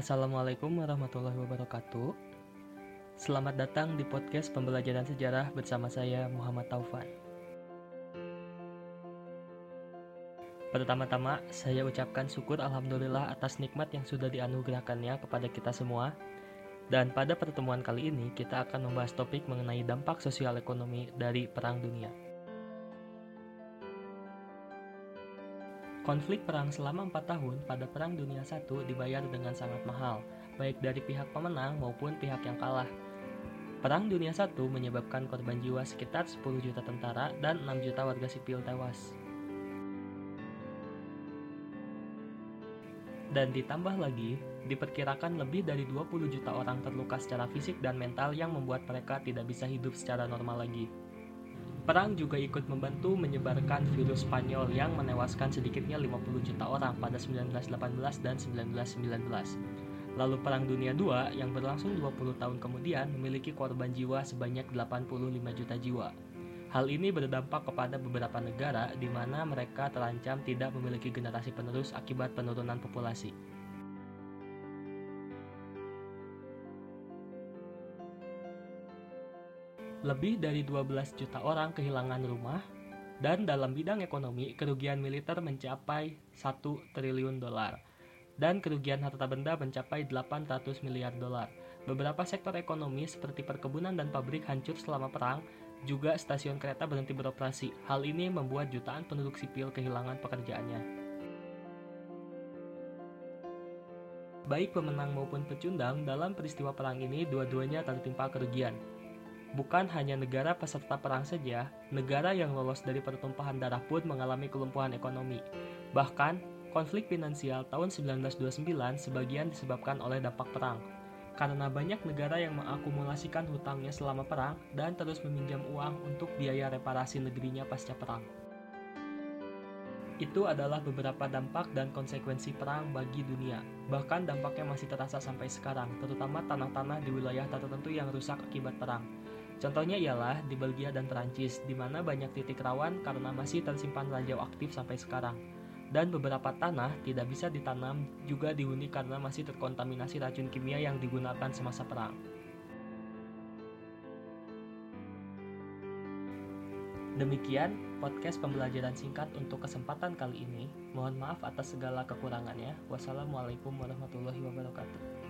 Assalamualaikum warahmatullahi wabarakatuh. Selamat datang di podcast pembelajaran sejarah bersama saya Muhammad Taufan. Pertama-tama, saya ucapkan syukur alhamdulillah atas nikmat yang sudah dianugerahkannya kepada kita semua. Dan pada pertemuan kali ini, kita akan membahas topik mengenai dampak sosial ekonomi dari Perang Dunia. Konflik perang selama empat tahun pada Perang Dunia I dibayar dengan sangat mahal, baik dari pihak pemenang maupun pihak yang kalah. Perang Dunia I menyebabkan korban jiwa sekitar 10 juta tentara dan 6 juta warga sipil tewas. Dan ditambah lagi, diperkirakan lebih dari 20 juta orang terluka secara fisik dan mental yang membuat mereka tidak bisa hidup secara normal lagi. Perang juga ikut membantu menyebarkan virus Spanyol yang menewaskan sedikitnya 50 juta orang pada 1918 dan 1919. Lalu Perang Dunia II yang berlangsung 20 tahun kemudian memiliki korban jiwa sebanyak 85 juta jiwa. Hal ini berdampak kepada beberapa negara di mana mereka terancam tidak memiliki generasi penerus akibat penurunan populasi. Lebih dari 12 juta orang kehilangan rumah, dan dalam bidang ekonomi, kerugian militer mencapai 1 triliun dolar, dan kerugian harta benda mencapai 800 miliar dolar. Beberapa sektor ekonomi seperti perkebunan dan pabrik hancur selama perang, juga stasiun kereta berhenti beroperasi. Hal ini membuat jutaan penduduk sipil kehilangan pekerjaannya. Baik pemenang maupun pecundang dalam peristiwa perang ini dua-duanya tertimpa kerugian. Bukan hanya negara peserta perang saja, negara yang lolos dari pertumpahan darah pun mengalami kelumpuhan ekonomi. Bahkan, konflik finansial tahun 1929 sebagian disebabkan oleh dampak perang. Karena banyak negara yang mengakumulasikan hutangnya selama perang dan terus meminjam uang untuk biaya reparasi negerinya pasca perang. Itu adalah beberapa dampak dan konsekuensi perang bagi dunia. Bahkan dampaknya masih terasa sampai sekarang, terutama tanah-tanah di wilayah tertentu yang rusak akibat perang. Contohnya ialah di Belgia dan Perancis, di mana banyak titik rawan karena masih tersimpan radioaktif sampai sekarang. Dan beberapa tanah tidak bisa ditanam juga dihuni karena masih terkontaminasi racun kimia yang digunakan semasa perang. Demikian podcast pembelajaran singkat untuk kesempatan kali ini. Mohon maaf atas segala kekurangannya. Wassalamualaikum warahmatullahi wabarakatuh.